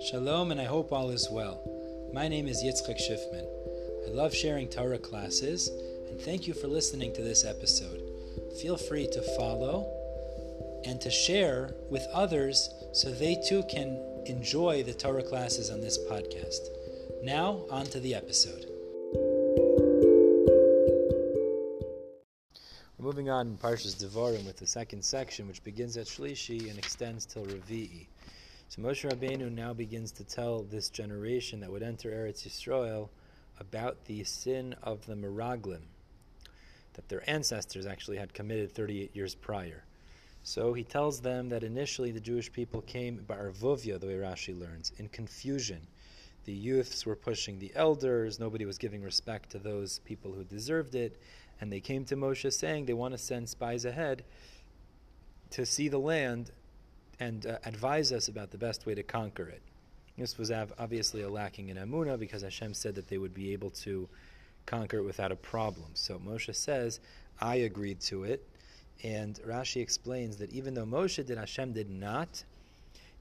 Shalom, and I hope all is well. My name is Yitzchak Schiffman. I love sharing Torah classes, and thank you for listening to this episode. Feel free to follow and to share with others so they too can enjoy the Torah classes on this podcast. Now, on to the episode. We're moving on in Parshas Devarim with the second section, which begins at Shlishi and extends till Revi'i. So Moshe Rabbeinu now begins to tell this generation that would enter Eretz Yisrael about the sin of the Meraglim that their ancestors actually had committed 38 years prior. So he tells them that initially the Jewish people came Ba'arvuvia, the way Rashi learns, in confusion. The youths were pushing the elders, nobody was giving respect to those people who deserved it, and they came to Moshe saying they want to send spies ahead to see the land and uh, advise us about the best way to conquer it. This was obviously a lacking in Emunah because Hashem said that they would be able to conquer it without a problem. So Moshe says, I agreed to it. And Rashi explains that even though Moshe did, Hashem did not,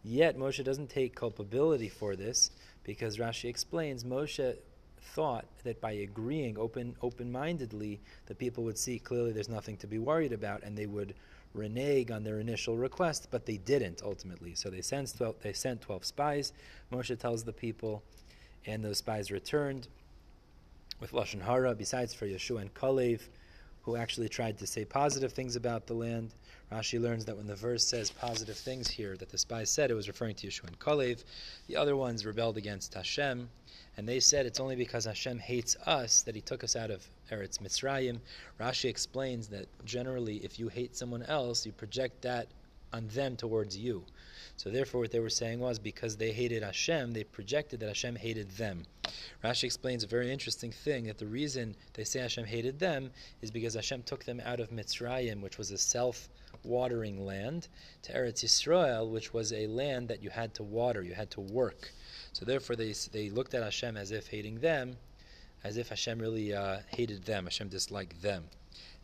yet Moshe doesn't take culpability for this because Rashi explains Moshe thought that by agreeing open open mindedly, the people would see clearly there's nothing to be worried about and they would renege on their initial request, but they didn't ultimately. So they sent 12, they sent 12 spies. Moshe tells the people, and those spies returned with Lashon Hara, besides for Yeshua and Kalev, who actually tried to say positive things about the land. Rashi learns that when the verse says positive things here, that the spies said it was referring to Yeshua and Kalev. The other ones rebelled against Hashem, and they said it's only because Hashem hates us that He took us out of Eretz Mitzrayim. Rashi explains that generally, if you hate someone else, you project that on them towards you. So therefore, what they were saying was because they hated Hashem, they projected that Hashem hated them. Rashi explains a very interesting thing that the reason they say Hashem hated them is because Hashem took them out of Mitzrayim, which was a self watering land, to Eretz Yisrael, which was a land that you had to water, you had to work. So therefore, they, they looked at Hashem as if hating them, as if Hashem really uh, hated them, Hashem disliked them.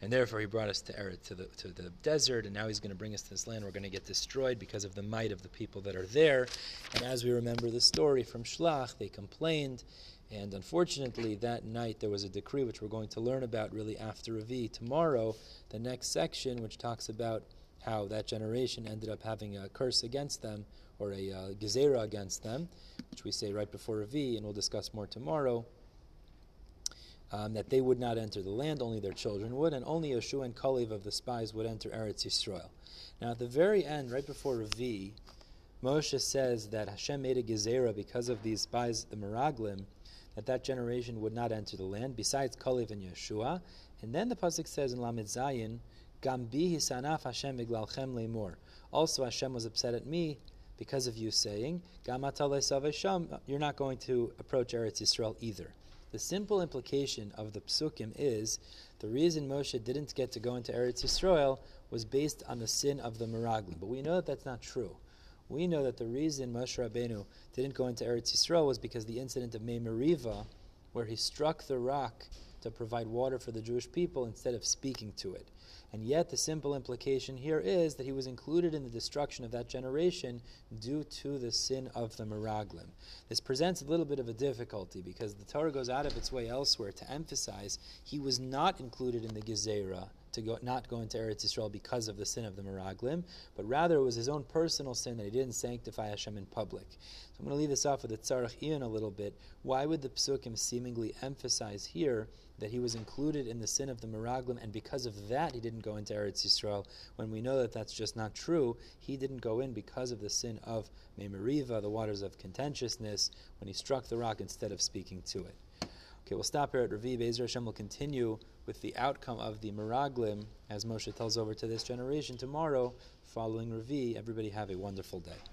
And therefore, he brought us to Eretz, to the, to the desert, and now he's going to bring us to this land. We're going to get destroyed because of the might of the people that are there. And as we remember the story from Shlach, they complained. And unfortunately, that night there was a decree which we're going to learn about really after Revi. Tomorrow, the next section, which talks about how that generation ended up having a curse against them, or a uh, gezerah against them, which we say right before Revi, and we'll discuss more tomorrow. Um, that they would not enter the land, only their children would, and only Yeshua and Kalev of the spies would enter Eretz Yisrael. Now, at the very end, right before Revi, Moshe says that Hashem made a gezerah because of these spies, the Meraglim, that that generation would not enter the land, besides Kalev and Yeshua. And then the pasuk says in Lamed Zayin, Gam bi hisanaf Hashem iglalchem lemor. Also, Hashem was upset at me because of you saying, you're not going to approach Eretz Yisrael either. The simple implication of the psukim is the reason Moshe didn't get to go into Eretz Yisrael was based on the sin of the Meraglim. But we know that that's not true. We know that the reason Moshe Rabbeinu didn't go into Eretz Yisrael was because the incident of Mei Meriva, where he struck the rock to provide water for the Jewish people instead of speaking to it. And yet, the simple implication here is that he was included in the destruction of that generation due to the sin of the Meraglim. This presents a little bit of a difficulty because the Torah goes out of its way elsewhere to emphasize he was not included in the Gezerah to go, not go into Eretz Yisrael because of the sin of the Meraglim, but rather it was his own personal sin that he didn't sanctify Hashem in public. So I'm going to leave this off with the Tzarech Iyun a little bit. Why would the Psukim seemingly emphasize here that he was included in the sin of the Meraglim, and because of that he didn't go into Eretz Yisrael, when we know that that's just not true? He didn't go in because of the sin of Mei Meriva, the waters of contentiousness, when he struck the rock instead of speaking to it. Okay, we'll stop here at Ravi. Bezer Hashem will continue with the outcome of the Miraglim as Moshe tells over to this generation tomorrow, following Ravi. Everybody have a wonderful day.